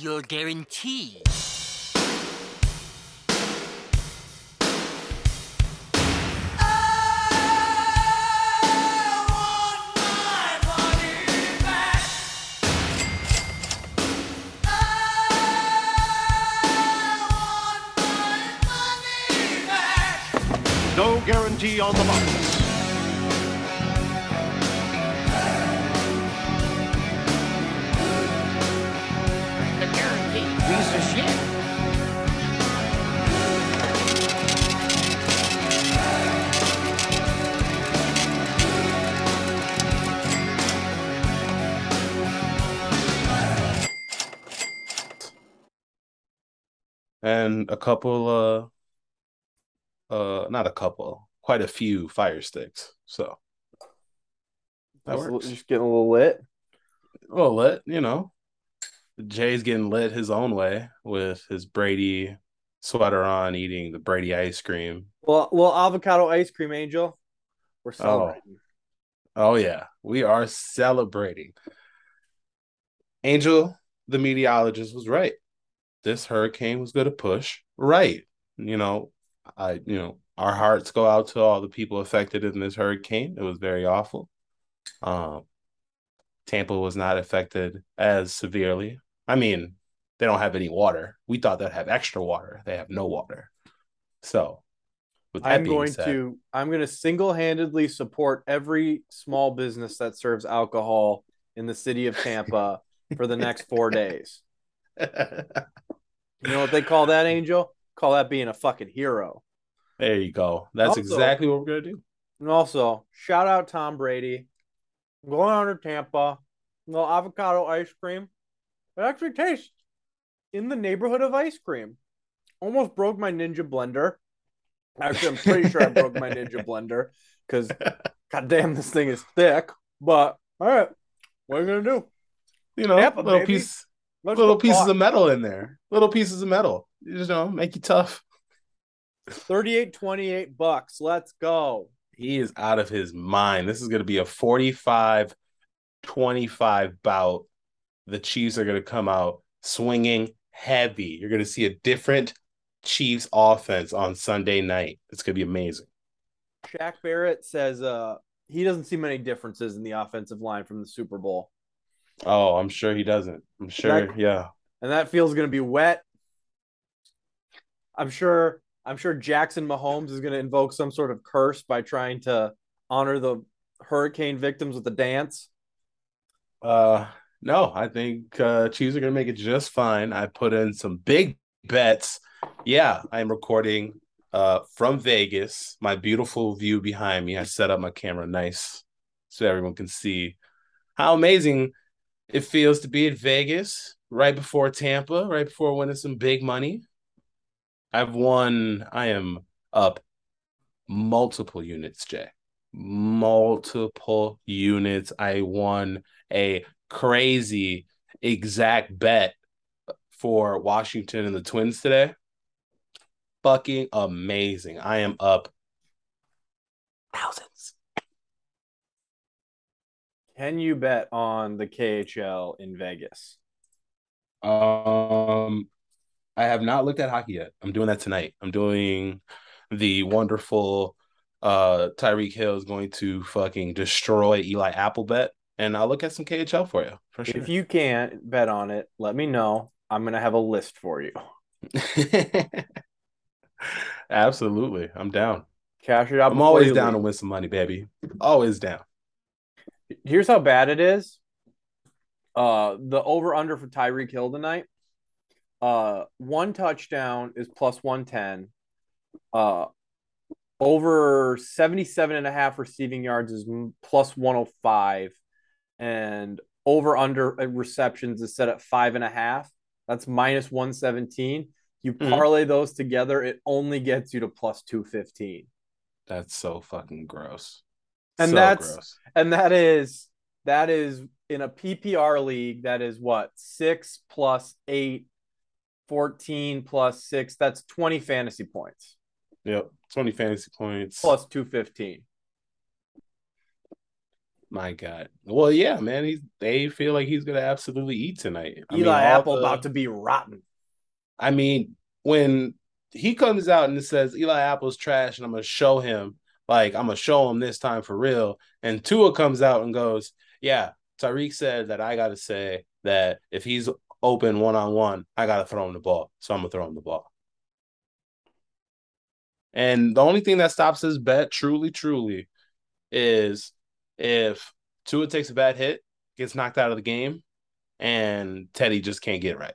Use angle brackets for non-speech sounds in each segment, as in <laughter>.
your guarantee. No guarantee on the box. And a couple uh uh not a couple quite a few fire sticks. So that Just- works. Just getting a little lit. A little lit you know. Jay's getting lit his own way with his brady sweater on eating the brady ice cream. Well, well, avocado ice cream, Angel. We're celebrating. oh yeah. We are celebrating. Angel the meteorologist was right this hurricane was going to push right. You know i you know our hearts go out to all the people affected in this hurricane. It was very awful. Um tampa was not affected as severely. I mean they don't have any water. We thought they'd have extra water. They have no water. So with that I'm being going said, to I'm going to single-handedly support every small business that serves alcohol in the city of Tampa for the next 4 <laughs> days. <laughs> You know what they call that, Angel? Call that being a fucking hero. there you go that's Also- exactly what we're gonna do And also, shout out Tom Brady. Going on to Tampa, little avocado ice cream. It actually tastes in the neighborhood of ice cream. Almost broke my Ninja blender. Actually, I'm pretty sure I broke my Ninja blender because, <laughs> goddamn, this thing is thick. But all right, what are you gonna do? you know Tampa, little baby. piece Let's little pieces of metal in there. Little pieces of metal. You know, make you tough. 38 28 bucks. Let's go. He is out of his mind. This is going to be a 45 25 bout. The Chiefs are going to come out swinging heavy. You're going to see a different Chiefs offense on Sunday night. It's going to be amazing. Shaq Barrett says uh he doesn't see many differences in the offensive line from the Super Bowl. Oh, I'm sure he doesn't. I'm sure. That- yeah. and that feels going to be wet. I'm sure. I'm sure Jackson Mahomes is going to invoke some sort of curse by trying to honor the hurricane victims with a dance. Uh, no, I think uh, Chiefs are going to make it just fine. I put in some big bets. Yeah, I'm recording uh, from Vegas. My beautiful view behind me. I set up my camera nice so everyone can see how amazing it feels to be at Vegas right before Tampa, right before winning some big money. I've won, I am up multiple units, Jay. Multiple units. I won a crazy exact bet for Washington and the Twins today. Fucking amazing. I am up thousands. Can you bet on the KHL in Vegas? Um, I have not looked at hockey yet. I'm doing that tonight. I'm doing the wonderful uh Tyreek Hill is going to fucking destroy Eli Apple bet, and I'll look at some KHL for you for sure. If you can't bet on it, let me know. I'm going to have a list for you. <laughs> Absolutely, I'm down. Cash it out. I'm always down to win some money, baby. Always down. Here's how bad it is. Uh, the over under for Tyreek Hill tonight. Uh, one touchdown is plus 110. Uh, over 77 and a half receiving yards is plus 105. And over under receptions is set at five and a half. That's minus 117. You Mhm. parlay those together, it only gets you to plus 215. That's so fucking gross. And So that's- gross. and that is that is in a PPR league that is what 6 plus 8 14 plus 6 that's 20 fantasy points Yep. 20 fantasy points. plus 215 My God. Well, yeah, man. He's they feel like he's gonna absolutely eat tonight. I Eli mean, Apple the- about to be rotten. I mean, when he comes out and says Eli Apple's trash, and I'm gonna show him, like I'm gonna show him this time for real. And Tua comes out and goes, "Yeah, Tyreek said that I gotta say that if he's open one on one, I gotta throw him the ball, so I'm gonna throw him the ball." And the only thing that stops his bet, truly, truly, is if Tua takes a bad hit, gets knocked out of the game, and Teddy just can't get right.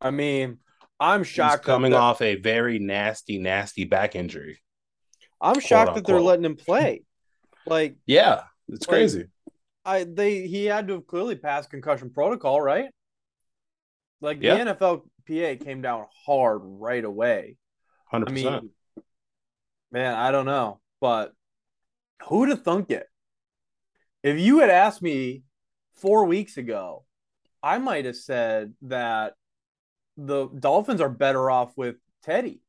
I mean, I'm shocked. that coming the- off a very nasty, nasty back injury. I'm shocked that they're unquote. letting him play. <laughs> Like Yeah, it's Like- crazy. I they he had to have clearly passed concussion protocol, right? Like Yeah. the NFLPA came down hard right away. Hundred I percent. mean, man, I don't know, but who'd have thunk it? If you had asked me four weeks ago, I might have said that the Dolphins are better off with Teddy.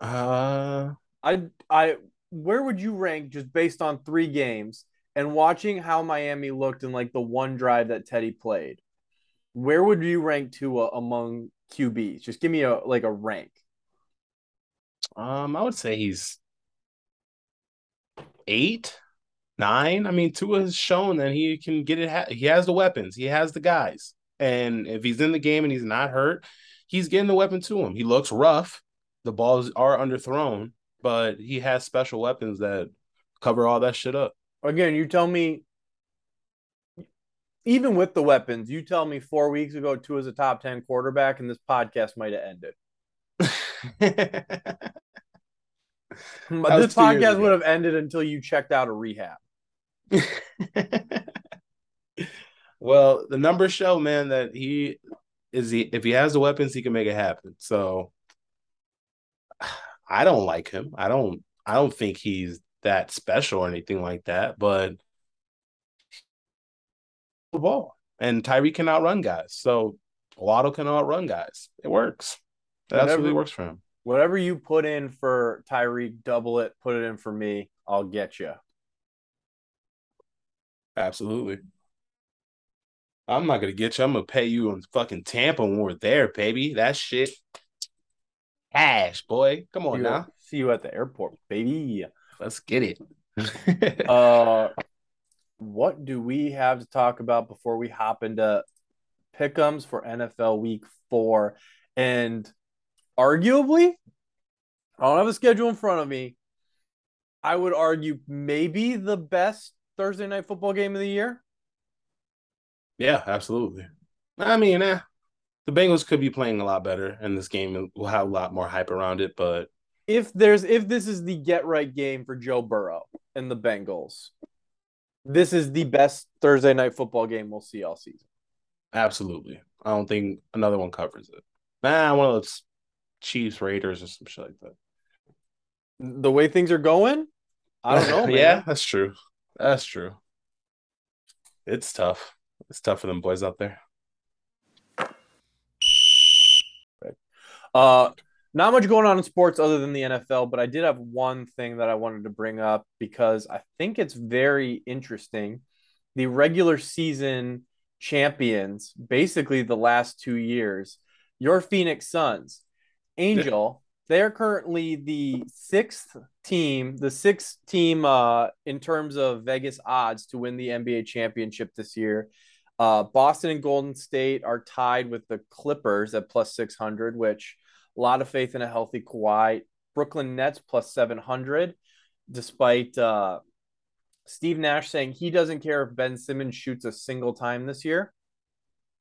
Uh, I I where would you rank just based on three games and watching how Miami looked in like the one drive that Teddy played? Where would you rank Tua among QBs? Just give me a like a rank. um, I would say he's eight, nine. I mean, Tua has shown that he can get it. Ha- he has the weapons. He has the guys. And if he's in the game and he's not hurt, he's getting the weapon to him. He looks rough. The balls are underthrown, but he has special weapons that cover all that shit up. Again, you tell me even with the weapons, you tell me four weeks ago Tua's a top 10 quarterback and this podcast might have ended. <laughs> But this podcast would have ended until you checked out of rehab. <laughs> well, the numbers show, man, that he is he if he has the weapons, he can make it happen. So I don't like him. I don't I don't think he's that special or anything like that, but the ball. And Tyree can outrun guys. So Waddle can outrun guys. It works. That's Whatever- really works for him. Whatever you put in for Tyreek, double it, put it in for me. I'll get you. Absolutely. I'm not gonna get you. I'm gonna pay you in fucking Tampa when we're there, baby. That shit. Cash, boy. Come on See you- now. See you at the airport, baby. Let's get it. <laughs> Uh, what do we have to talk about before we hop into pickums for NFL Week Four? And arguably, I don't have a schedule in front of me. I would argue maybe the best Thursday night football game of the year. yeah, absolutely. I mean, eh, the Bengals could be playing a lot better, and this game will have a lot more hype around it. But If there's if this is the get right game for Joe Burrow and the Bengals, this is the best Thursday night football game we'll see all season. absolutely, I don't think another one covers it. Nah, one of those Chiefs Raiders or some shit like that. The way things are going, I don't know. <laughs> Man. yeah, that's true. That's true. It's tough. It's tough for them boys out there. Uh, not much going on in sports other than the NFL, but I did have one thing that I wanted to bring up because I think it's very interesting. The regular season champions, basically the last two years, your Phoenix Suns, Angel, they're currently the sixth team, the sixth team uh, in terms of Vegas odds to win the NBA championship this year. Uh, Boston and Golden State are tied with the Clippers at plus 600, which a lot of faith in a healthy Kawhi. Brooklyn Nets plus 700, despite uh, Steve Nash saying he doesn't care if Ben Simmons shoots a single time this year.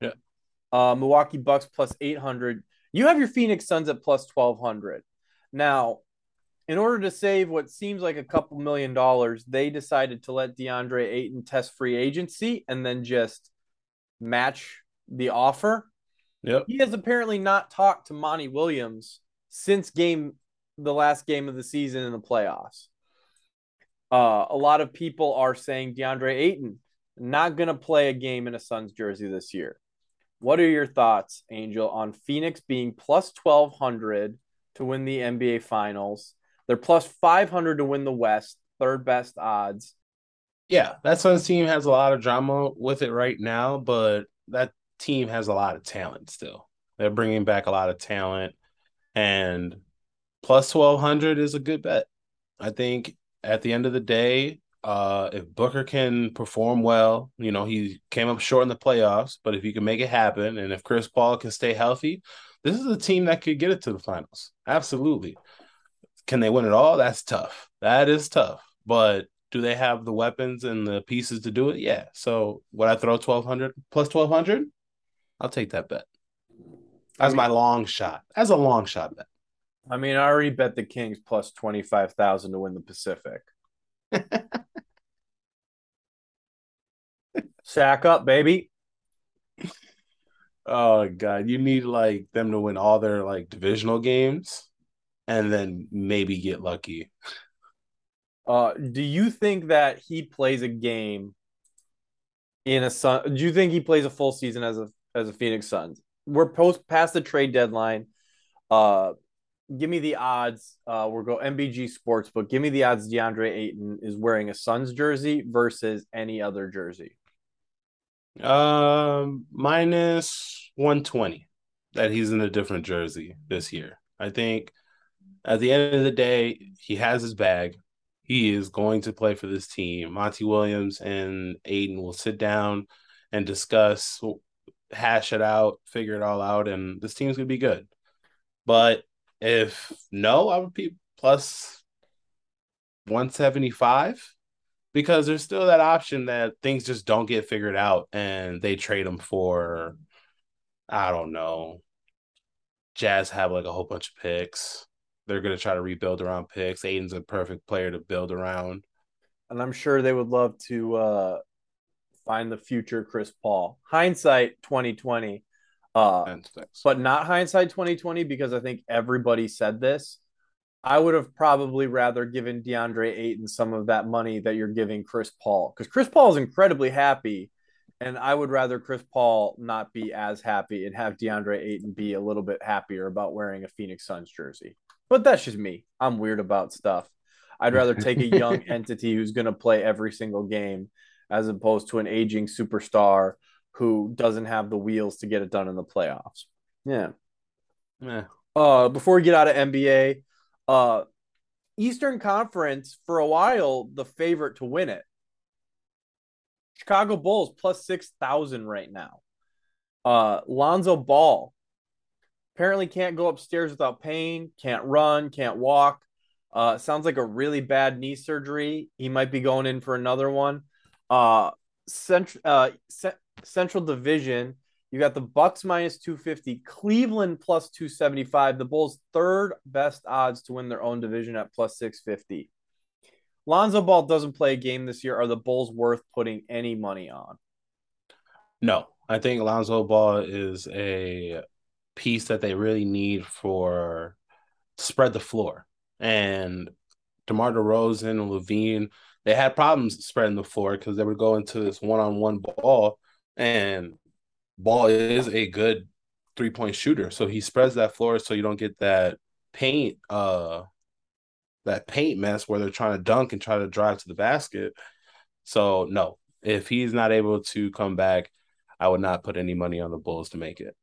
Yeah. Uh, Milwaukee Bucks plus 800. You have your Phoenix Suns at plus 1200. Now, in order to save what seems like a couple million dollars, they decided to let DeAndre Ayton test free agency and then just match the offer. Yep. He has apparently not talked to Monty Williams since game the last game of the season in the playoffs. Uh, a lot of people are saying DeAndre Ayton not going to play a game in a Suns jersey this year. What are your thoughts, Angel, on Phoenix being plus 1200 to win the NBA Finals? They're plus 500 to win the West. third best odds. Yeah, that Suns team has a lot of drama with it right now, but that team has a lot of talent still. They're bringing back a lot of talent, and plus 1200 is a good bet. I think at the end of the day, uh, if Booker can perform well, you know, he came up short in the playoffs, but if he can make it happen, and if Chris Paul can stay healthy, this is a team that could get it to the finals. Absolutely. Can they win it all? That's tough. That is tough. But do they have the weapons and the pieces to do it? Yeah. So would I throw 1200 plus 1200? I'll take that bet. As my long shot. As a long shot bet. I mean, I already bet the Kings plus 25,000 to win the Pacific. <laughs> Sack up, baby. Oh god, you need like them to win all their like divisional games and then maybe get lucky. Uh, do you think that he plays a game in a sun? Do you think he plays a full season as a as a Phoenix Suns? We're post past the trade deadline. Uh, give me the odds. Uh, we'll go MBG Sports, but give me the odds. DeAndre Ayton is wearing a Suns jersey versus any other jersey. Um, minus one twenty that he's in a different jersey this year. I think at the end of the day, he has his bag. He is going to play for this team. Monty Williams and Ayton will sit down and discuss, hash it out, figure it all out, and this team's gonna be good. But if no, I would be plus 175 because there's still that option that things just don't get figured out and they trade them for I don't know. Jazz have like a whole bunch of picks. They're gonna try to rebuild around picks. Ayton's a perfect player to build around. And I'm sure they would love to uh, find the future Chris Paul. Hindsight 2020. Uh, but not hindsight 2020 because I think everybody said this. I would have probably rather given DeAndre Ayton some of that money that you're giving Chris Paul because Chris Paul is incredibly happy, and I would rather Chris Paul not be as happy and have DeAndre Ayton be a little bit happier about wearing a Phoenix Suns jersey. But that's just me. I'm weird about stuff. I'd rather take a young <laughs> entity who's going to play every single game as opposed to an aging superstar who doesn't have the wheels to get it done in the playoffs. Yeah. Yeah. Uh, before we get out of NBA, uh, Eastern Conference for a while the favorite to win it. Chicago Bulls plus six thousand right now. Uh, Lonzo Ball apparently can't go upstairs without pain, can't run, can't walk. Uh, sounds like a really bad knee surgery. He might be going in for another one. Uh, Central uh, C- Central Division you got the Bucks minus 250, Cleveland plus 275, the Bulls third best odds to win their own division at plus 650. Lonzo Ball doesn't play a game this year. Are the Bulls worth putting any money on? No, I think Lonzo Ball is a piece that they really need for spread the floor. And DeMar DeRozan and LaVine, they had problems spreading the floor because they would go into this one-on-one ball and Ball is a good three point shooter, so he spreads that floor so you don't get that paint uh that paint mess where they're trying to dunk and try to drive to the basket. So no, if he's not able to come back, I would not put any money on the Bulls to make it.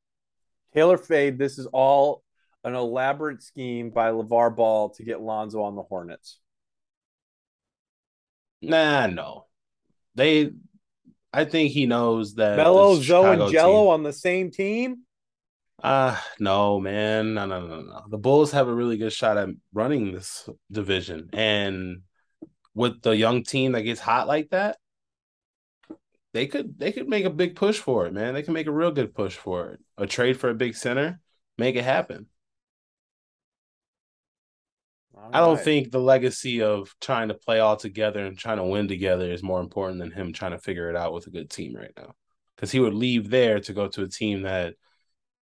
Taylor Fade, this is all an elaborate scheme by LeVar Ball to get Lonzo on the Hornets. Nah, no. They I think he knows that Melo, Zoe, and Gelo team, on the same team. Uh no, man. No, no, no, no. The Bulls have a really good shot at running this division. And with the young team that gets hot like that, they could they could make a big push for it, man. They can make a real good push for it. A trade for a big center, make it happen. All I don't right. think the legacy of trying to play all together and trying to win together is more important than him trying to figure it out with a good team right now. Because he would leave there to go to a team that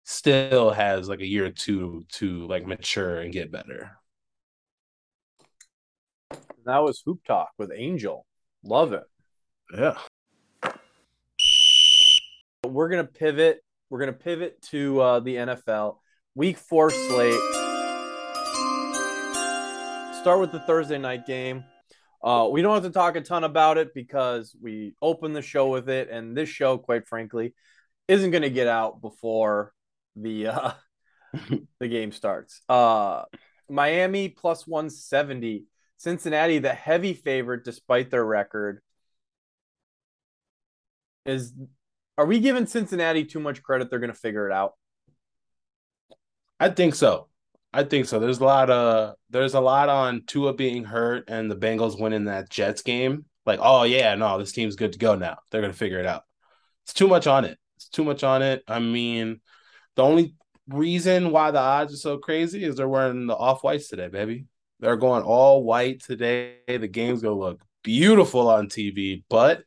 still has like a year or two to like mature and get better. That was Hoop Talk with Angel. Love it. Yeah. We're gonna pivot. We're gonna pivot to uh, the NFL week four slate start with the Thursday night game. Uh, we don't have to talk a ton about it because we opened the show with it, and this show, quite frankly, isn't going to get out before the uh, <laughs> the game starts. Uh, Miami plus 170. Cincinnati, the heavy favorite despite their record. Is are we giving Cincinnati too much credit? They're going to figure it out. I think so. I think so. There's a lot of there's a lot on Tua being hurt and the Bengals winning that Jets game. Like, oh yeah, no, this team's good to go now. They're gonna figure it out. It's too much on it. It's too much on it. I mean, the only reason why the odds are so crazy is they're wearing the off whites today, baby. They're going all white today. The game's gonna look beautiful on TV, but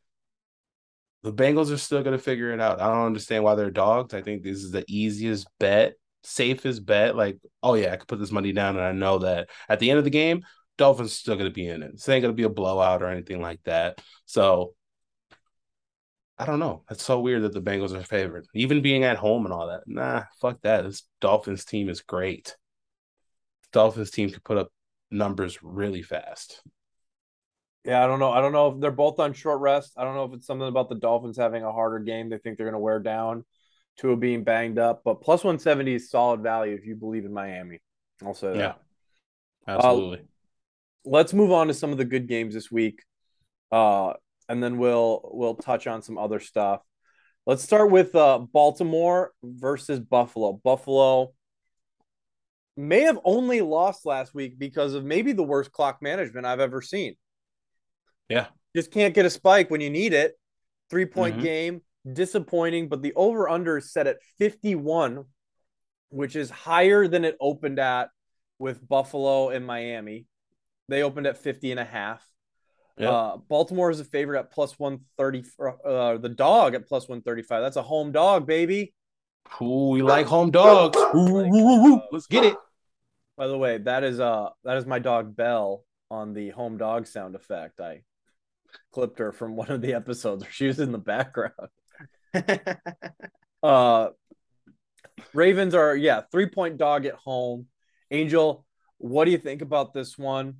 the Bengals are still gonna figure it out. I don't understand why they're dogs. I think this is the easiest bet, safest bet. Like, oh yeah, I could put this money down, and I know that at the end of the game, Dolphins still gonna be in it. This ain't gonna be a blowout or anything like that. So I don't know. It's so weird that the Bengals are favored, even being at home and all that. Nah, fuck that. This Dolphins team is great. Dolphins team could put up numbers really fast. Yeah, I don't know. I don't know if they're both on short rest. I don't know if it's something about the Dolphins having a harder game. They think they're going to wear down. Tua being banged up, but plus 170 is solid value if you believe in Miami. I'll say that. Yeah, absolutely. Uh, let's move on to some of the good games this week. Uh, and then we'll we'll touch on some other stuff. Let's start with uh, Baltimore versus Buffalo. Buffalo may have only lost last week because of maybe the worst clock management I've ever seen. Yeah. Just can't get a spike when you need it. Three point Mhm. game, disappointing, but the over under is set at 51, which is higher than it opened at with Buffalo and Miami. They opened at 50 and a half. Yeah. Uh, Baltimore is a favorite at plus 130. Uh, the dog at plus 135. That's a home dog, baby. Ooh, we like home dogs. Ooh, ooh, ooh. Let's get it. By the way, that is uh that is my dog Bell on the home dog sound effect. I clipped her from one of the episodes where she was in the background. <laughs> Uh Ravens are yeah, three point dog at home. Angel, what do you think about this one?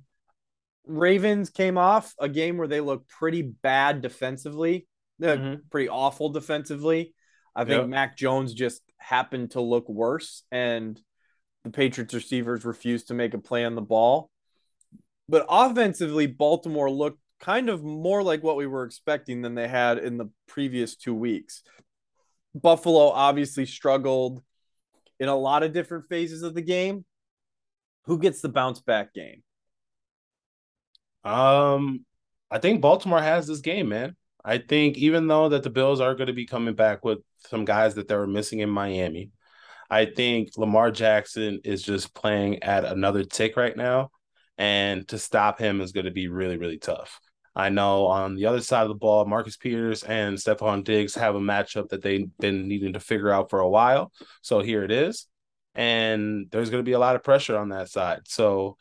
Ravens came off a game where they looked pretty bad defensively, uh, Mhm. pretty awful defensively. I think Yep. Mac Jones just happened to look worse, and the Patriots receivers refused to make a play on the ball. But offensively, Baltimore looked kind of more like what we were expecting than they had in the previous two weeks. Buffalo obviously struggled in a lot of different phases of the game. Who gets the bounce back game? Um, I think Baltimore has this game, man. I think even though that the Bills are going to be coming back with some guys that they were missing in Miami, I think Lamar Jackson is just playing at another tick right now, and to stop him is going to be really, really tough. I know on the other side of the ball, Marcus Peters and Stefon Diggs have a matchup that they've been needing to figure out for a while. So here it is. And there's going to be a lot of pressure on that side. So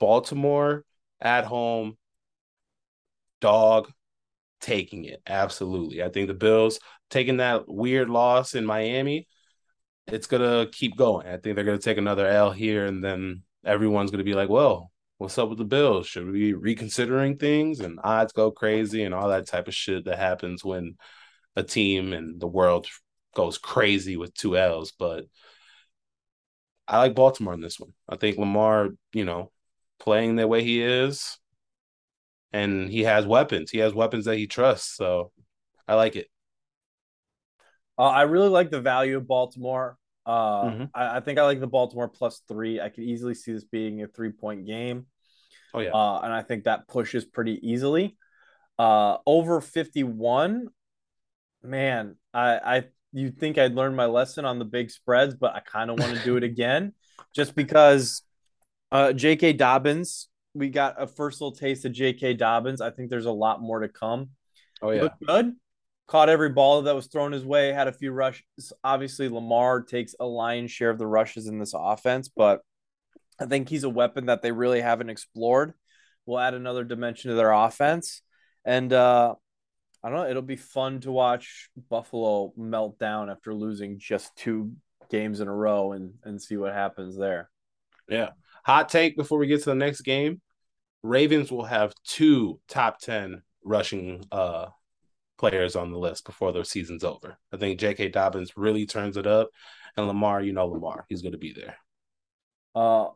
Baltimore at home, dog taking it. Absolutely. I think the Bills taking that weird loss in Miami, it's going to keep going. I think they're going to take another L here, and then everyone's going to be like, well, what's up with the Bills? Should we be reconsidering things? And odds go crazy and all that type of shit that happens when a team and the world goes crazy with two L's. But I like Baltimore in this one. I think Lamar, you know, playing the way he is, and he has weapons. He has weapons that he trusts. So I like it. Uh, I really like the value of Baltimore. Uh, Mhm. I, I think I like the Baltimore plus three. I could easily see this being a three point game. Oh yeah. Uh, and I think that pushes pretty easily. Uh, over 51, man, I, I you think I'd learned my lesson on the big spreads, but I kind of want to do it <laughs> again just because uh, J.K. Dobbins, we got a first little taste of J.K. Dobbins. I think there's a lot more to come. oh He yeah. looked good. Caught every ball that was thrown his way. Had a few rushes. Obviously, Lamar takes a lion's share of the rushes in this offense, but I think he's a weapon that they really haven't explored. Will add another dimension to their offense, and uh, I don't know. It'll be fun to watch Buffalo melt down after losing just two games in a row, and and see what happens there. Yeah. Hot take before we get to the next game. Ravens will have two top 10 rushing uh players on the list before the season's over. I think J.K. Dobbins really turns it up, and Lamar, you know Lamar, he's going to be there. Uh,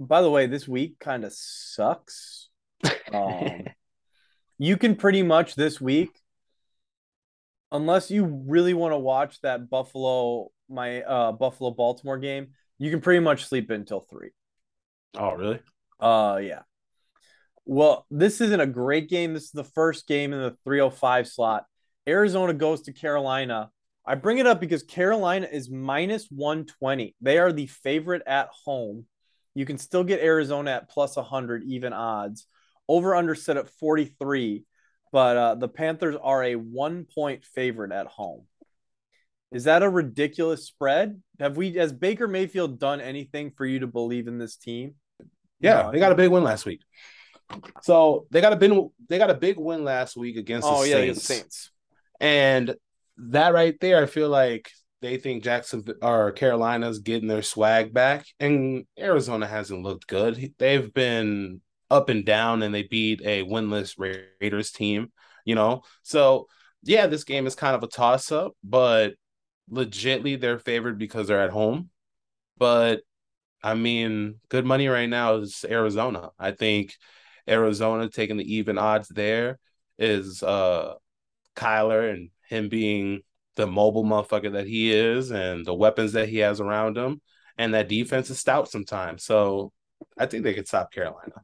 by the way, this week kind of sucks. Um, <laughs> you can pretty much this week, unless you really want to watch that Buffalo my uh Buffalo Baltimore game, you can pretty much sleep until three. Oh, really? Uh, yeah. Well, this isn't a great game. This is the first game in the 305 slot. Arizona goes to Carolina. I bring it up because Carolina is minus 120. They are the favorite at home. You can still get Arizona at plus 100 even odds. Over under set at 43, but uh, the Panthers are a one point favorite at home. Is that a ridiculous spread? Have we, has Baker Mayfield done anything for you to believe in this team? Yeah, they got a big win last week. So they got a big they got a big win last week against Oh the yeah, Saints. the Saints. And that right there, I feel like they think Jackson or Carolina's getting their swag back, and Arizona hasn't looked good. They've been up and down, and they beat a winless Raiders team. You know, so yeah, this game is kind of a toss up, but legitly they're favored because they're at home. But I mean, good money right now is Arizona. I think Arizona taking the even odds there is uh Kyler and him being the mobile motherfucker that he is and the weapons that he has around him. And that defense is stout sometimes. So I think they could stop Carolina.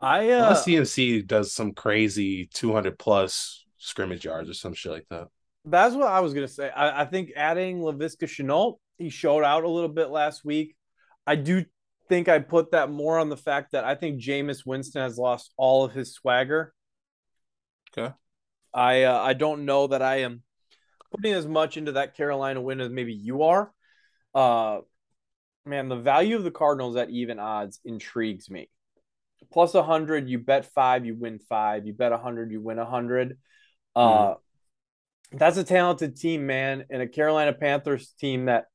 I uh, Unless CMC does some crazy 200 plus scrimmage yards or some shit like that. That's what I was gonna say. I, I think adding Laviska Shenault, he showed out a little bit last week. I do think I put that more on the fact that I think Jameis Winston has lost all of his swagger. Okay. I uh, I don't know that I am putting as much into that Carolina win as maybe you are. Uh, man, the value of the Cardinals at even odds intrigues me. Plus a hundred, you bet five, you win five. You bet a hundred, you win a hundred. Uh, that's a talented team, man, and a Carolina Panthers team that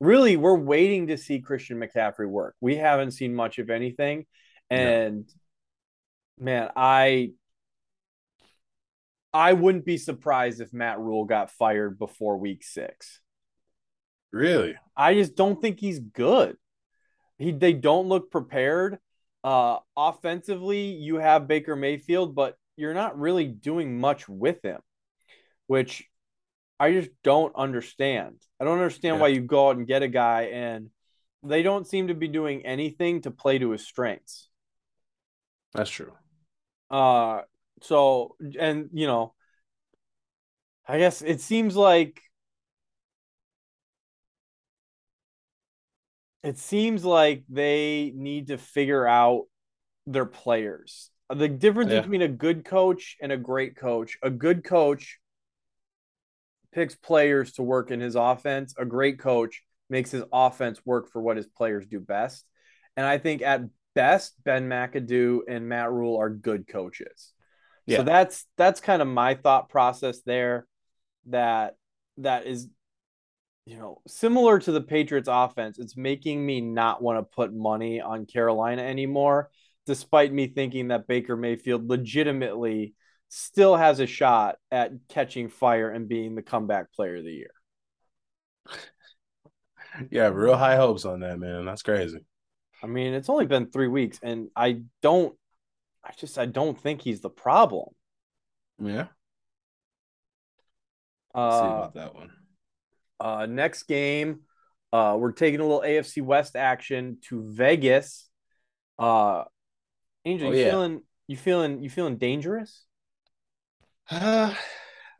really we're waiting to see Christian McCaffrey work. We haven't seen much of anything, and man, I I wouldn't be surprised if Matt Rhule got fired before week six. Really? I just don't think he's good. He they don't look prepared. Uh offensively, you have Baker Mayfield, but you're not really doing much with him, which I just don't understand. I don't understand Yeah. why you go out and get a guy and they don't seem to be doing anything to play to his strengths. That's true. Uh so and you know I guess it seems like it seems like they need to figure out their players. The difference Yeah. between a good coach and a great coach. A good coach picks players to work in his offense. A great coach makes his offense work for what his players do best. And I think at best, Ben McAdoo and Matt Rhule are good coaches. Yeah. So that's that's kind of my thought process there. That that is, you know, similar to the Patriots offense. It's making me not want to put money on Carolina anymore, despite me thinking that Baker Mayfield legitimately still has a shot at catching fire and being the comeback player of the year. <laughs> Yeah, real high hopes on that, man. That's crazy. I mean, it's only been three weeks, and I don't, I just, I don't think he's the problem. Yeah. Let's see Uh, about that one. uh, next game, uh, we're taking a little AFC West action to Vegas. Uh, Angel, Oh, you yeah. feeling, you feeling, you feeling dangerous? Uh,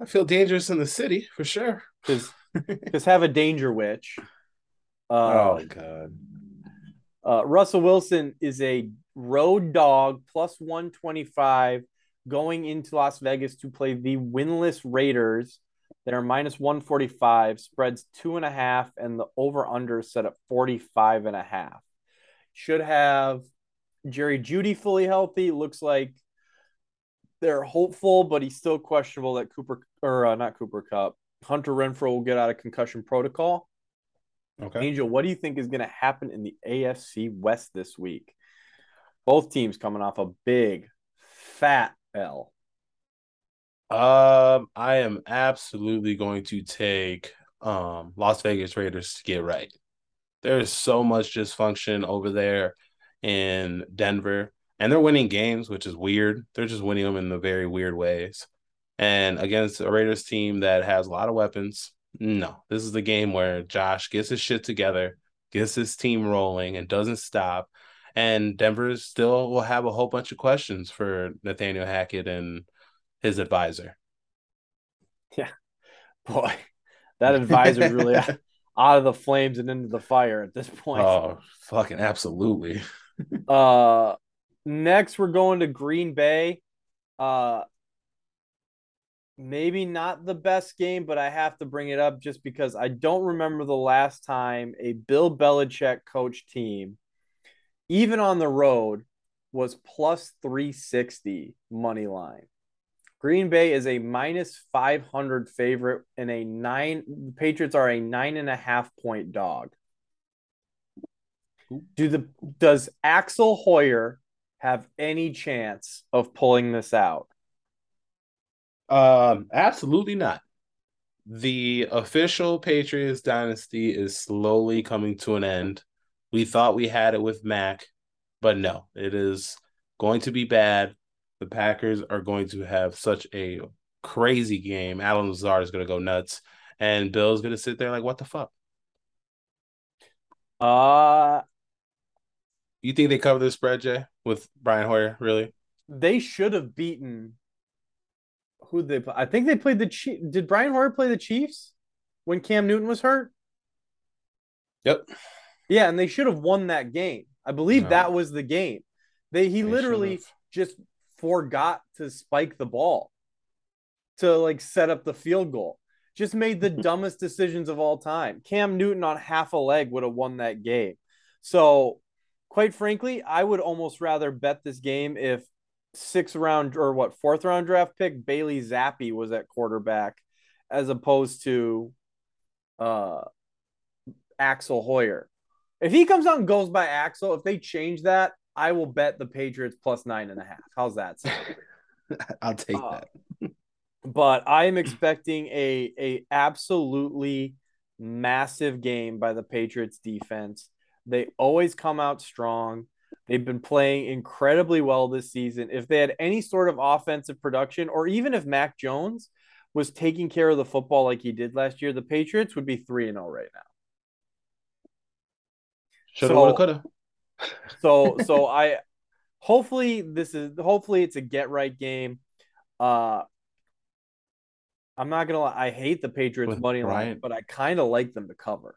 I feel dangerous in the city for sure. Because, have a danger witch. Uh, oh god. Uh, Russell Wilson is a road dog plus 125 going into Las Vegas to play the winless Raiders that are minus 145, spreads two and a half, and the over under set at 45 and a half. Should have Jerry Jeudy fully healthy. Looks like they're hopeful, but he's still questionable that Cooper or uh, not Cooper Kupp. Hunter Renfrow will get out of concussion protocol. Okay. Angel, what do you think is going to happen in the AFC West this week? Both teams coming off a big, fat L. Um, I am absolutely going to take um Las Vegas Raiders to get right. There's so much dysfunction over there in Denver, and they're winning games, which is weird. They're just winning them in the very weird ways. And against a Raiders team that has a lot of weapons, no, this is the game where Josh gets his shit together, gets his team rolling, and doesn't stop. And Denver still will have a whole bunch of questions for Nathaniel Hackett and his advisor. Yeah, boy, that advisor's really <laughs> out of the flames and into the fire at this point. Oh, fucking absolutely. uh, next we're going to Green Bay. Uh, maybe not the best game, but I have to bring it up just because I don't remember the last time a Bill Belichick coach team, even on the road, was plus 360 money line. Green Bay is a minus 500 favorite and a nine. The Patriots are a nine and a half point dog. Do the does Axel Hoyer have any chance of pulling this out? Um, absolutely not. The official Patriots dynasty is slowly coming to an end. We thought we had it with Mac, but no, it is going to be bad. The Packers are going to have such a crazy game. Allen Lazard is going to go nuts, and Bill's going to sit there like, "What the fuck?" Uh, You think they cover the spread, Jay, with Brian Hoyer? Really? they should have beaten. Who they? play? I think they played the Chief. Did Brian Hoyer play the Chiefs when Cam Newton was hurt? Yep. Yeah, and they should have won that game. I believe No. that was the game. They he They literally just forgot to spike the ball to like set up the field goal. Just made the <laughs> dumbest decisions of all time. Cam Newton on half a leg would have won that game. So, quite frankly, I would almost rather bet this game if six round or what fourth round draft pick Bailey Zappe was at quarterback as opposed to uh Axel Hoyer. If he comes out and goes by Axel, if they change that, I will bet the Patriots plus nine and a half. How's that? <laughs> I'll take Uh, that. <laughs> but I am expecting a a absolutely massive game by the Patriots defense. They always come out strong. They've been playing incredibly well this season. If they had any sort of offensive production, or even if Mac Jones was taking care of the football like he did last year, the Patriots would be 3 and 0 right now. Shoulda, so- woulda, coulda. <laughs> So so I hopefully this is hopefully it's a get right game. Uh I'm not gonna lie, I hate the Patriots With money line, but I kind of like them to cover.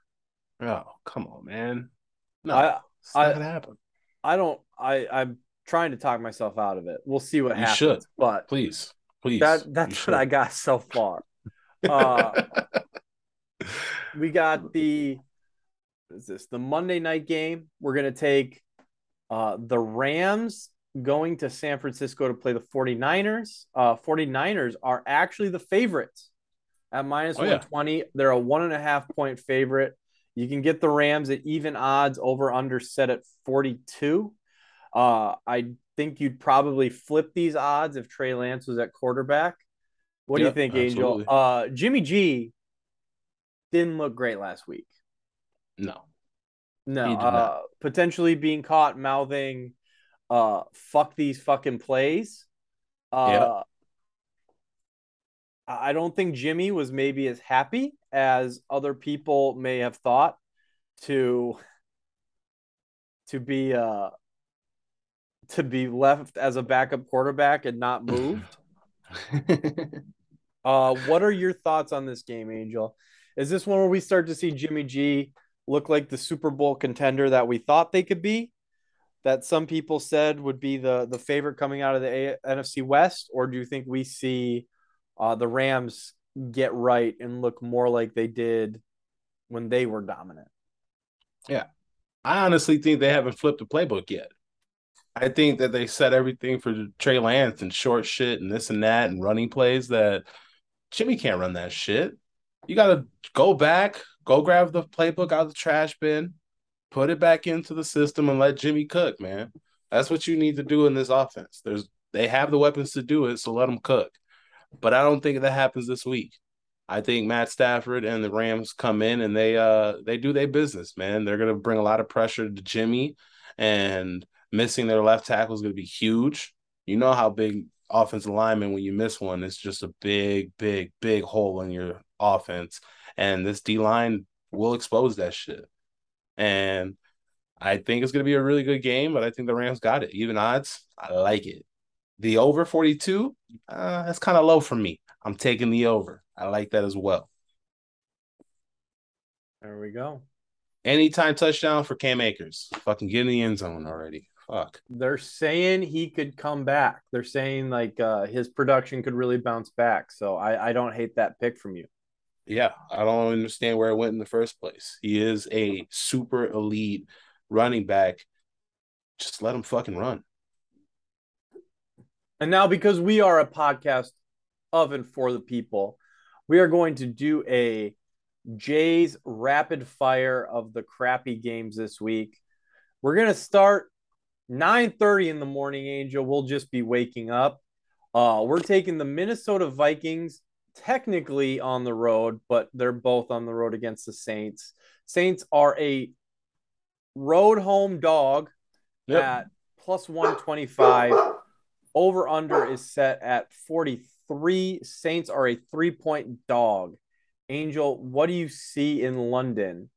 Oh, come on, man. No, I it's not I- gonna happen. I don't I I'm trying to talk myself out of it. We'll see what You happens. should. But Please, please. that that's what I got so far. <laughs> Uh we got <laughs> the what is this the Monday night game. We're gonna take uh the Rams going to San Francisco to play the 49ers. Uh 49ers are actually the favorites at minus Oh, yeah. 120. They're a one and a half point favorite. You can get the Rams at even odds over under set at 42. Uh I think you'd probably flip these odds if Trey Lance was at quarterback. What do you Yep, think, Angel? Uh Jimmy G didn't look great last week. no. No, uh, potentially being caught mouthing, uh, "fuck these fucking plays." Uh, I don't think Jimmy was maybe as happy as other people may have thought to to be uh to be left as a backup quarterback and not moved. <laughs> Uh, what are your thoughts on this game, Angel? Is this one where we start to see Jimmy G look like the Super Bowl contender that we thought they could be? That some people said would be the the favorite coming out of the A- NFC West, or do you think we see uh, the Rams get right and look more like they did when they were dominant? Yeah. I honestly think they haven't flipped the playbook yet. I think that they set everything for Trey Lance and short shit and this and that and running plays that Jimmy can't run that shit. You got to go back, go grab the playbook out of the trash bin, put it back into the system and let Jimmy cook, man. That's what you need to do in this offense. There's they have the weapons to do it, so let them cook. But I don't think that happens this week. I think Matt Stafford and the Rams come in and they uh they do their business, man. They're gonna bring a lot of pressure to Jimmy, and missing their left tackle is gonna be huge. You know how big offensive lineman when you miss one, it's just a big, big, big hole in your offense. And this D line will expose that shit. And I think it's gonna be a really good game, but I think the Rams got it. Even odds, I like it. The over 42, uh, that's kind of low for me. I'm taking the over. I like that as well. There we go. Anytime touchdown for Cam Akers. Fucking get in the end zone already. Fuck. They're saying he could come back. They're saying like uh, his production could really bounce back. So I, I don't hate that pick from you. Yeah, I don't understand where it went in the first place. He is a super elite running back. Just let him fucking run. And now, because we are a podcast of and for the people, we are going to do a Jay's rapid fire of the crappy games this week. We're gonna start 9:30 in the morning, Angel. We'll just be waking up. Uh, we're taking the Minnesota Vikings, technically on the road, but they're both on the road against the Saints. Saints are a road home dog Yep. at plus 125. Over under is set at 43. Saints are a three point dog. Angel, what do you see in London?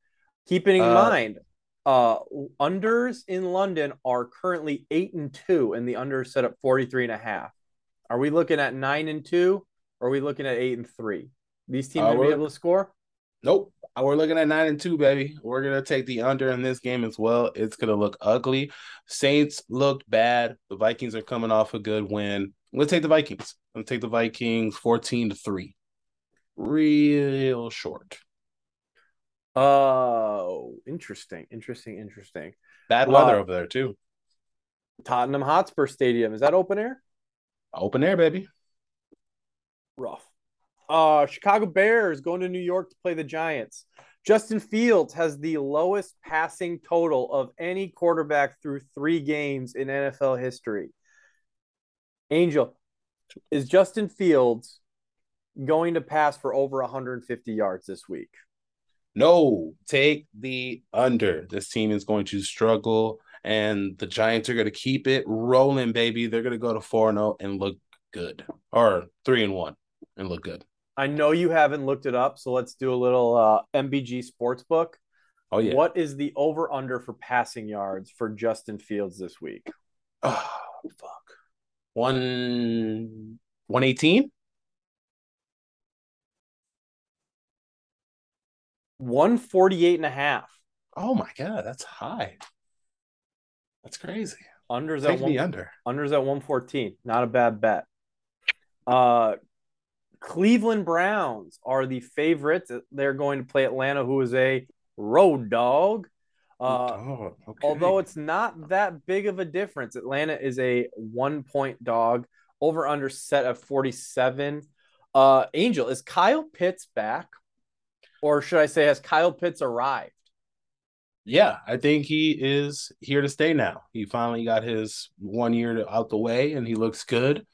Keeping in Uh, mind, uh, unders in London are currently eight and two, and the under set up 43 and a half. Are we looking at nine and two, or are we looking at eight and three? These teams Uh, gonna be able to score? Nope. We're looking at nine and two, baby. We're gonna take the under in this game as well. It's gonna look ugly. Saints looked bad. The Vikings are coming off a good win. I'm gonna take the Vikings. I'm gonna take the Vikings 14 to 3. Real short. Oh, interesting, interesting, interesting. Bad weather over there too. Tottenham Hotspur Stadium is that open air? Open air, baby. rough. Uh, Chicago Bears going to New York to play the Giants. Justin Fields has the lowest passing total of any quarterback through three games in NFL history. Angel, is Justin Fields going to pass for over 150 yards this week? No, take the under. This team is going to struggle, and the Giants are going to keep it rolling, baby. They're going to go to 4 0 and look good, or 3 and 1 and look good. I know you haven't looked it up, so let's do a little uh, MBG Sportsbook. Oh, yeah. What is the over under for passing yards for Justin Fields this week? Oh, fuck. One, 118? 148 and a half. Oh, my God. That's high. That's crazy. Unders at one, under. unders at 114. Not a bad bet. Uh Cleveland Browns are the favorites. They're going to play Atlanta, who is a road dog. Uh, oh, okay. although it's not that big of a difference, Atlanta is a one point dog. Over under set of 47. Uh, Angel, is Kyle Pitts back? Or should I say, has Kyle Pitts arrived? Yeah, I think he is here to stay now. He finally got his one year out the way, and he looks good.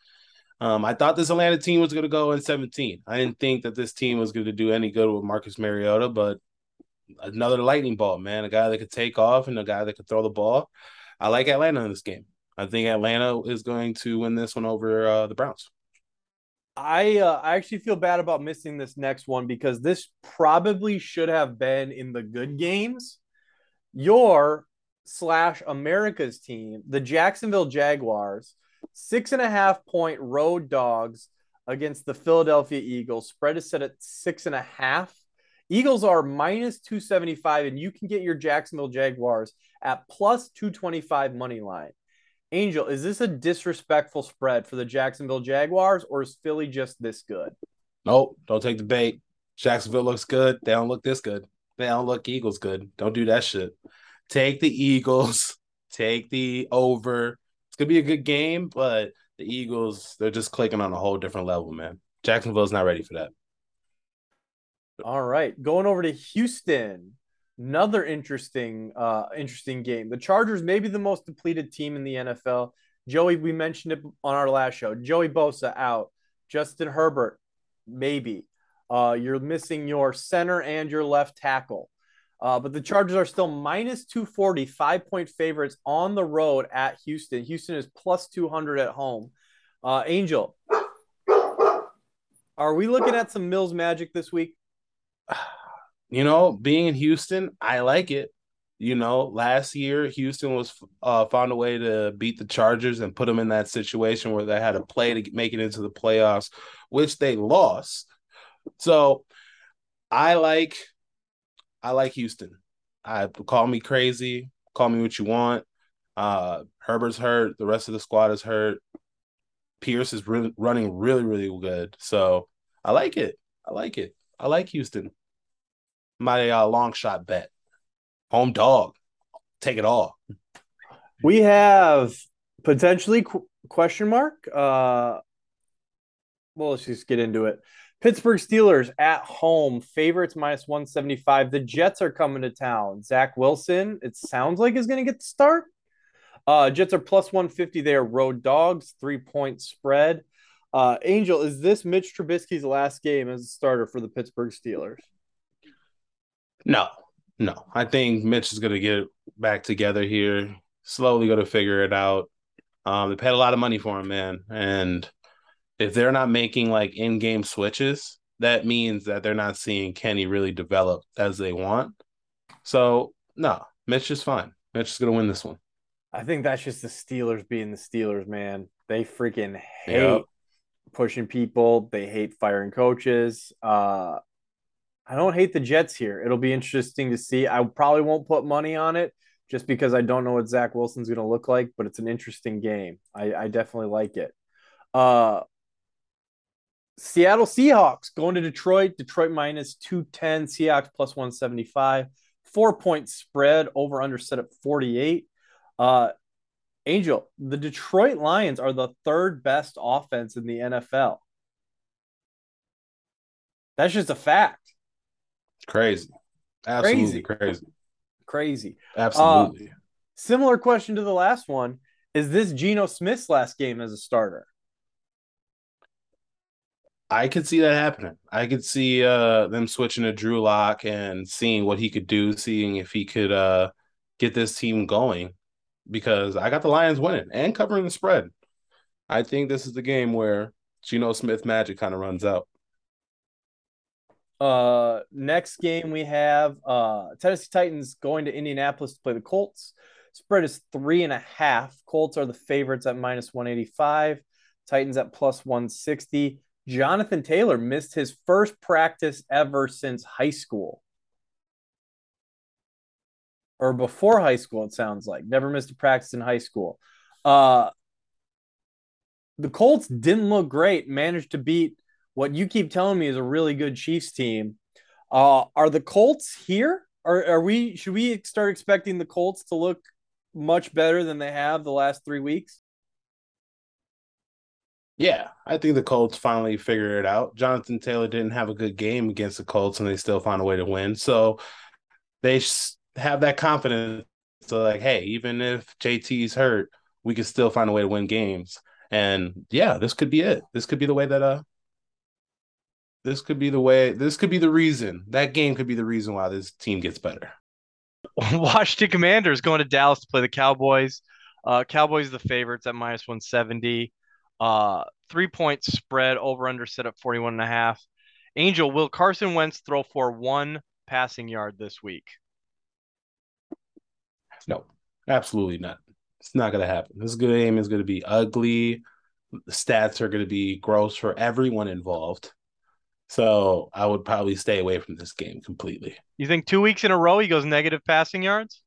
Um, I thought this Atlanta team was going to go in 17. I didn't think that this team was going to do any good with Marcus Mariota, but another lightning ball, man. A guy that could take off and a guy that could throw the ball. I like Atlanta in this game. I think Atlanta is going to win this one over uh, the Browns. I uh, I actually feel bad about missing this next one because this probably should have been in the good games. Your slash America's team, the Jacksonville Jaguars, six and a half point road dogs against the Philadelphia Eagles. Spread is set at six and a half. Eagles are minus 275, and you can get your Jacksonville Jaguars at plus 225 money line. Angel, is this a disrespectful spread for the Jacksonville Jaguars, or is Philly just this good? Nope, don't take the bait. Jacksonville looks good. They don't look this good. They don't look Eagles good. Don't do that shit. Take the Eagles. <laughs> Take the over. It's gonna be a good game, but the Eagles, they're just clicking on a whole different level, man. Jacksonville's not ready for that. All right, going over to Houston. Another interesting, uh, interesting game. The Chargers may be the most depleted team in the NFL. Joey, we mentioned it on our last show. Joey Bosa out. Justin Herbert, maybe. Uh, you're missing your center and your left tackle. Uh, but the Chargers are still minus 240, five point favorites on the road at Houston. Houston is plus 200 at home. Uh, Angel, are we looking at some Mills magic this week? <sighs> You know, being in Houston, I like it. You know, last year Houston was uh, found a way to beat the Chargers and put them in that situation where they had to play to make it into the playoffs, which they lost. So, I like, I like Houston. I call me crazy, call me what you want. Uh, Herbert's hurt. The rest of the squad is hurt. Pierce is really running really, really good. So I like it. I like it. I like Houston my uh, long shot bet. Home dog, take it all. We have potentially qu- question mark. Uh, well, let's just get into it. Pittsburgh Steelers at home, favorites minus 175. The Jets are coming to town. Zach Wilson, it sounds like is going to get the start. Uh, Jets are plus 150. They are road dogs, three point spread. Uh, Angel, is this Mitch Trubisky's last game as a starter for the Pittsburgh Steelers? No, no. I think Mitch is going to get back together here. Slowly going to figure it out. Um, they paid a lot of money for him, man, and if they're not making like in-game switches, that means that they're not seeing Kenny really develop as they want. So no, Mitch is fine. Mitch is going to win this one. I think that's just the Steelers being the Steelers, man. They freaking hate yep. pushing people. They hate firing coaches. Uh, I don't hate the Jets here. It'll be interesting to see. I probably won't put money on it just because I don't know what Zach Wilson's going to look like, but it's an interesting game. I, I definitely like it. Uh, Seattle Seahawks going to Detroit. Detroit minus 210, Seahawks plus 175. Four point spread over under set at 48. Uh, Angel, the Detroit Lions are the third best offense in the NFL. That's just a fact. Crazy. Absolutely crazy. Crazy. crazy. Absolutely. Uh, similar question to the last one. Is this Geno Smith's last game as a starter? I could see that happening. I could see uh, them switching to Drew Lock and seeing what he could do, seeing if he could uh, get this team going. Because I got the Lions winning and covering the spread. I think this is the game where Geno Smith magic kind of runs out. Uh, next game we have uh Tennessee Titans going to Indianapolis to play the Colts. Spread is three and a half. Colts are the favorites at minus 185. Titans at plus 160. Jonathan Taylor missed his first practice ever since high school. Or before high school, it sounds like. Never missed a practice in high school. Uh the Colts didn't look great, managed to beat what you keep telling me is a really good Chiefs team. Uh, are the Colts here? Are, are we? Should we start expecting the Colts to look much better than they have the last three weeks? Yeah, I think the Colts finally figured it out. Jonathan Taylor didn't have a good game against the Colts, and they still found a way to win. So they have that confidence. So, like, hey, even if JT's hurt, we can still find a way to win games. And yeah, this could be it. This could be the way that uh this could be the way. This could be the reason. That game could be the reason why this team gets better. <laughs> Washington Commanders going to Dallas to play the Cowboys. Uh, Cowboys the favorites at minus 170. Uh, three point spread over under set at 41 and a half. Angel, will Carson Wentz throw for one passing yard this week? No, absolutely not. It's not going to happen. This game is going to be ugly. The stats are going to be gross for everyone involved. So I would probably stay away from this game completely. You think two weeks in a row he goes negative passing yards?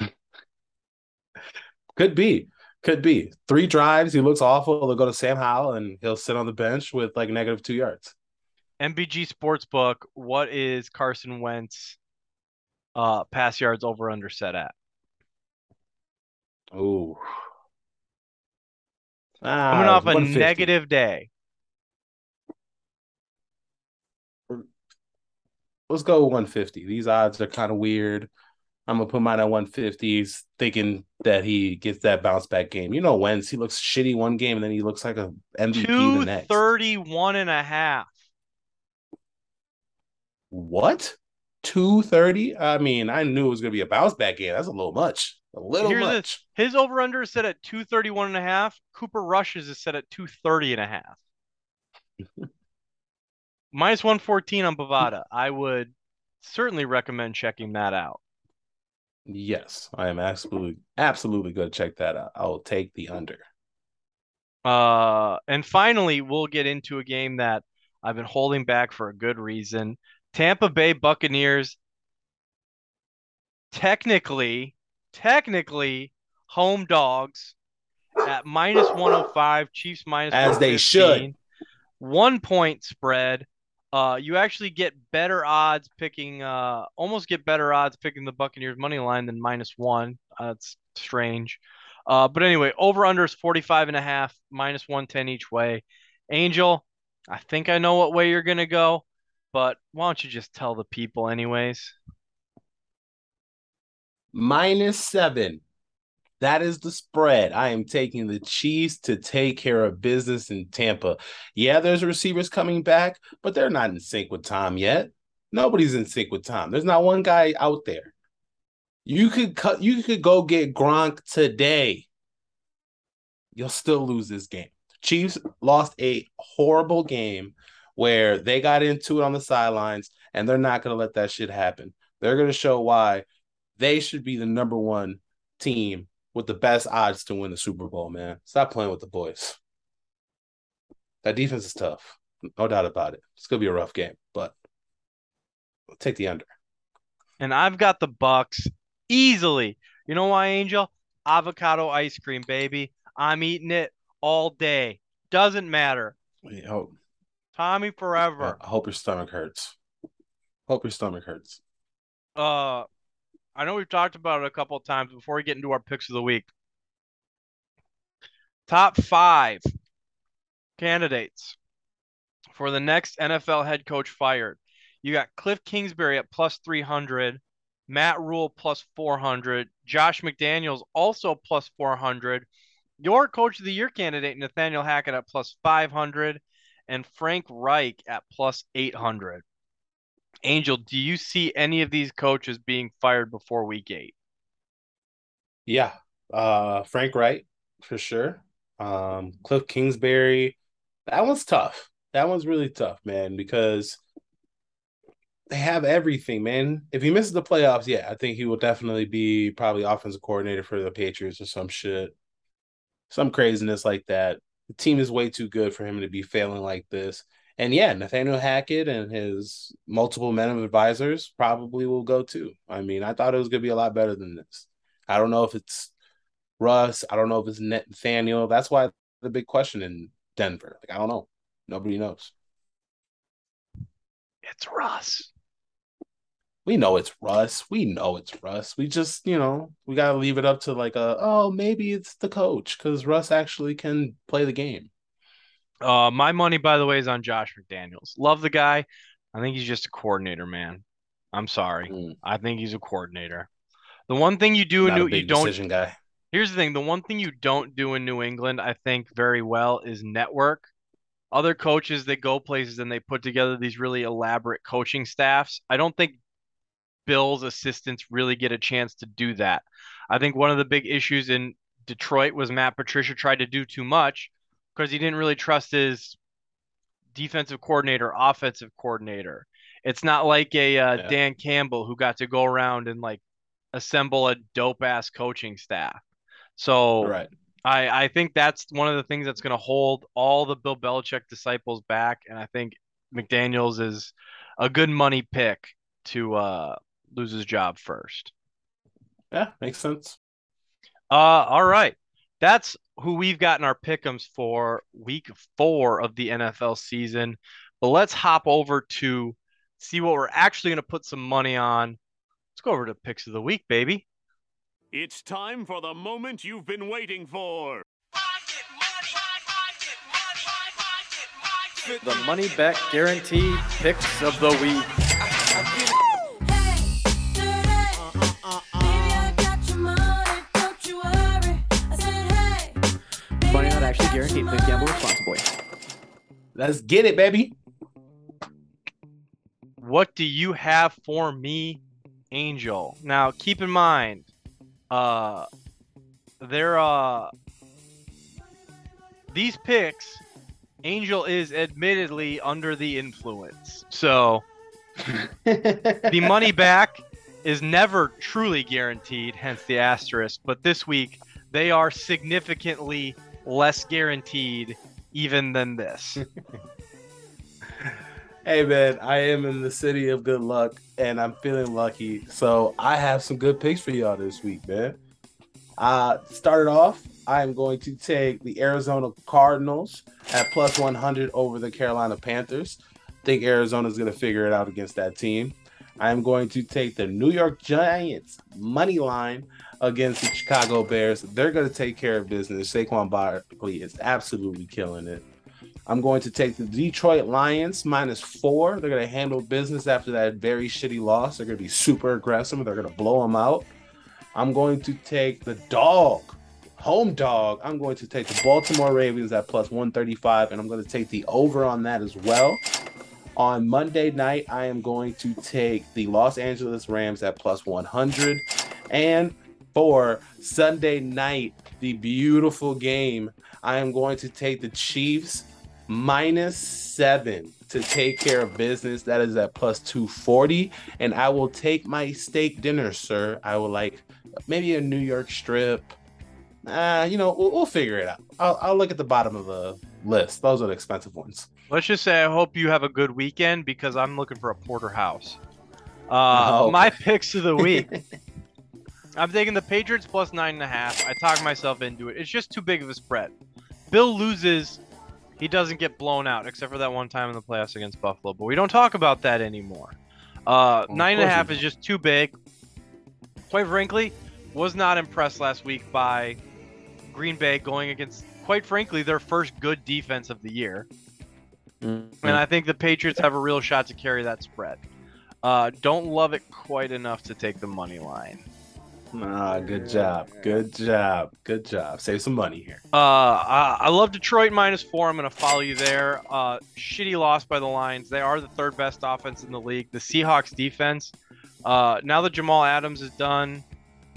<laughs> Could be. Could be. Three drives, he looks awful. They'll go to Sam Howell and he'll sit on the bench with like negative two yards. MBG Sportsbook, what is Carson Wentz uh pass yards over under set at? Oh. Ah, Coming off a negative day. let's go 150. These odds are kind of weird. I'm gonna put mine at 150s, thinking that he gets that bounce back game. You know, Wentz he looks shitty one game and then he looks like a MVP the next. 231 and a half. What? 230? I mean, I knew it was gonna be a bounce back game. That's a little much. A little Here's much. His over under is set at 231 and a half. Cooper Rush's is set at 230 and a half. <laughs> Minus 114 on Bovada. I would certainly recommend checking that out. Yes, I am absolutely absolutely gonna check that out. I'll take the under. Uh, and finally, we'll get into a game that I've been holding back for a good reason. Tampa Bay Buccaneers, technically, technically home dogs at minus 105, Chiefs minus As they should. One point spread. Uh, you actually get better odds picking, uh, almost get better odds picking the Buccaneers money line than minus one. Uh, that's strange. Uh, but anyway, over under is 45 and a half, minus 110 each way. Angel, I think I know what way you're going to go, but why don't you just tell the people, anyways? Minus seven. That is the spread. I am taking the Chiefs to take care of business in Tampa. Yeah, there's receivers coming back, but they're not in sync with Tom yet. Nobody's in sync with Tom. There's not one guy out there. You could cut. You could go get Gronk today. You'll still lose this game. Chiefs lost a horrible game where they got into it on the sidelines, and they're not going to let that shit happen. They're going to show why they should be the number one team with the best odds to win the Super Bowl, man. Stop playing with the boys. That defense is tough. No doubt about it. It's gonna be a rough game, but I'll take the under. And I've got the Bucks easily. You know why, Angel? Avocado ice cream, baby. I'm eating it all day. Doesn't matter. Hope, Tommy forever. I hope your stomach hurts. Hope your stomach hurts. Uh, I know we've talked about it a couple of times before we get into our picks of the week. Top five candidates for the next NFL head coach fired. You got Cliff Kingsbury at plus 300, Matt Rhule plus 400, Josh McDaniels also plus 400, your coach of the year candidate, Nathaniel Hackett at plus 500, and Frank Reich at plus 800. Angel, do you see any of these coaches being fired before week eight? Yeah. Uh Frank Reich for sure. Um Cliff Kingsbury. That one's tough. That one's really tough, man, because they have everything, man. If he misses the playoffs, yeah, I think he will definitely be probably offensive coordinator for the Patriots or some shit. Some craziness like that. The team is way too good for him to be failing like this. And yeah, Nathaniel Hackett and his multiple men of advisors probably will go too. I mean, I thought it was going to be a lot better than this. I don't know if it's Russ. I don't know if it's Nathaniel. That's why the big question in Denver. Like, I don't know. Nobody knows. It's Russ. We know it's Russ. We know it's Russ. We just, you know, we got to leave it up to like a, oh, maybe it's the coach because Russ actually can play the game. Uh, my money, by the way, is on Josh McDaniels. Love the guy. I think he's just a coordinator, man. I'm sorry. Mm. I think he's a coordinator. The one thing you do in Not a New you don't guy. Here's the thing: the one thing you don't do in New England, I think, very well is network. Other coaches they go places and they put together these really elaborate coaching staffs. I don't think Bill's assistants really get a chance to do that. I think one of the big issues in Detroit was Matt Patricia tried to do too much because he didn't really trust his defensive coordinator, offensive coordinator. It's not like a uh, Yeah. Dan Campbell who got to go around and like assemble a dope ass coaching staff. So Right. I, I think that's one of the things that's going to hold all the Bill Belichick disciples back. And I think McDaniels is a good money pick to uh, lose his job first. Yeah, makes sense. Uh, all right. That's who we've gotten our pick'ems for week four of the NFL season. But let's hop over to see what we're actually going to put some money on. Let's go over to picks of the week, baby. It's time for the moment you've been waiting for. The money back guarantee picks of the week. Let's get it, baby. What do you have for me, Angel? Now, keep in mind, uh, there uh, these picks, Angel is admittedly under the influence, so the money <laughs> back is never truly guaranteed, hence the asterisk. But this week, they are significantly less guaranteed even than this. <laughs> Hey man, I am in the city of good luck and I'm feeling lucky. So I have some good picks for y'all this week, man. Uh started off, I am going to take the Arizona Cardinals at plus 100 over the Carolina Panthers. think Arizona's going to figure it out against that team. I am going to take the New York Giants money line against the Chicago Bears. They're going to take care of business. Saquon Barkley is absolutely killing it. I'm going to take the Detroit Lions minus four. They're going to handle business after that very shitty loss. They're going to be super aggressive. They're going to blow them out. I'm going to take the dog, home dog. I'm going to take the Baltimore Ravens at plus 135, and I'm going to take the over on that as well. On Monday night, I am going to take the Los Angeles Rams at plus 100. And for Sunday night, the beautiful game, I am going to take the Chiefs minus seven to take care of business. That is at plus 240. And I will take my steak dinner, sir. I will like maybe a New York strip. Uh, you know, we'll, we'll figure it out. I'll, I'll look at the bottom of the list. Those are the expensive ones. Let's just say I hope you have a good weekend because I'm looking for a porterhouse. Uh, <laughs> Oh. My picks of the week. <laughs> I'm taking the Patriots plus nine and a half. I talked myself into it. It's just too big of a spread. Bill loses. He doesn't get blown out, except for that one time in the playoffs against Buffalo. But we don't talk about that anymore. Uh, of nine and a half is just too big. Quite frankly, was not impressed last week by Green Bay going against, quite frankly, their first good defense of the year. And I think the Patriots have a real shot to carry that spread. Uh, don't love it quite enough to take the money line. Ah, good job. Good job. Good job. Save some money here. Uh, I, I love Detroit minus four. I'm going to follow you there. Uh, shitty loss by the Lions. They are the third best offense in the league. The Seahawks defense. Uh, now that Jamal Adams is done,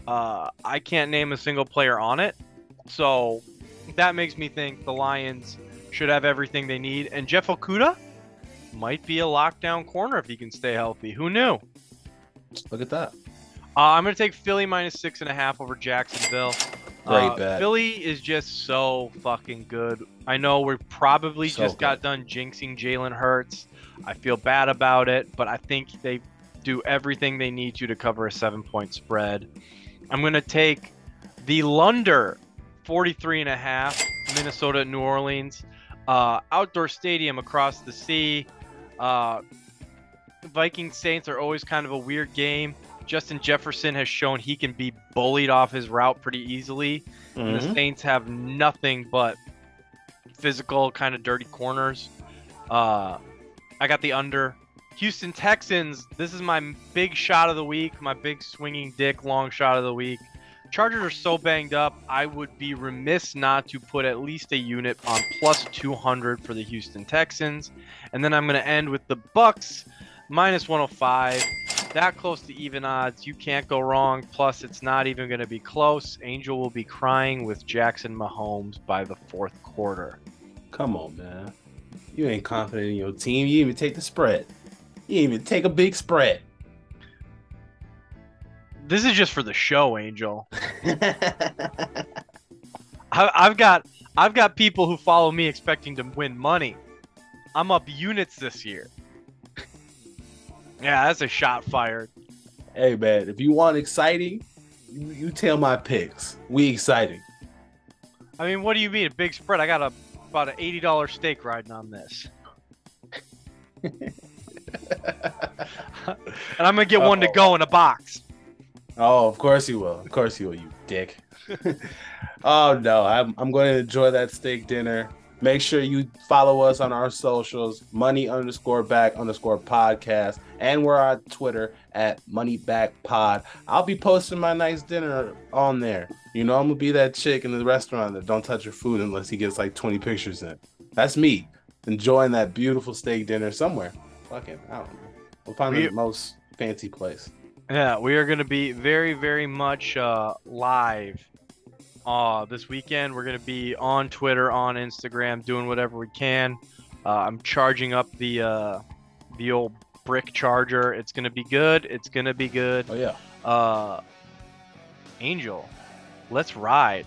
uh, I can't name a single player on it. So that makes me think the Lions should have everything they need. And Jeff Okudah might be a lockdown corner if he can stay healthy. Who knew? Look at that. Uh, I'm going to take Philly minus six and a half over Jacksonville. Great Uh, bet. Philly is just so fucking good. I know we probably So just got done jinxing Jalen Hurts. I feel bad about it, but I think they do everything they need to to cover a seven point spread. I'm going to take the Lunder 43 and a half, Minnesota New Orleans. Uh, outdoor stadium across the sea. Uh, Viking Saints are always kind of a weird game. Justin Jefferson has shown he can be bullied off his route pretty easily. And the. Saints have nothing but physical, kind of dirty corners. Uh, I got the under. Houston Texans. This is my big shot of the week. My big swinging dick long shot of the week. Chargers are so banged up. I would be remiss not to put at least a unit on plus 200 for the Houston Texans. And then I'm going to end with the Bucks minus 105. That close to even odds. You can't go wrong. Plus, it's not even going to be close. Angel will be crying with Jackson Mahomes by the fourth quarter. Come on, man. You ain't confident in your team. You even take the spread. You even take a big spread. This is just for the show, Angel. <laughs> I, I've got I've got people who follow me expecting to win money. I'm up units this year. Yeah, that's a shot fired. hey, man, if you want exciting, you, you tell my picks. We exciting. I mean, what do you mean a big spread? I got a about an eighty dollar stake riding on this, <laughs> and I'm gonna get one to go in a box. Oh, of course you will. Of course you will, you dick. <laughs> oh no, I'm I'm going to enjoy that steak dinner. Make sure you follow us on our socials, money underscore back underscore podcast, and we're on Twitter at money back pod. I'll be posting my nice dinner on there. You know, I'm gonna be that chick in the restaurant that don't touch her food unless he gets like 20 pictures in. That's me. enjoying that beautiful steak dinner somewhere. Fucking, I don't know. We'll find We- the most fancy place. Yeah, we are going to be very, very much uh, live uh, this weekend. We're going to be on Twitter, on Instagram, doing whatever we can. Uh, I'm charging up the uh, the old brick charger. It's going to be good. It's going to be good. Oh yeah. Uh, Angel, let's ride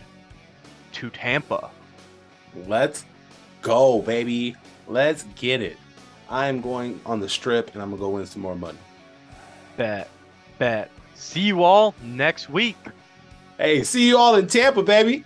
to Tampa. Let's go, baby. Let's get it. I'm going on the strip and I'm gonna go win some more money. Bet, bet. See you all next week. Hey, see you all in Tampa, baby.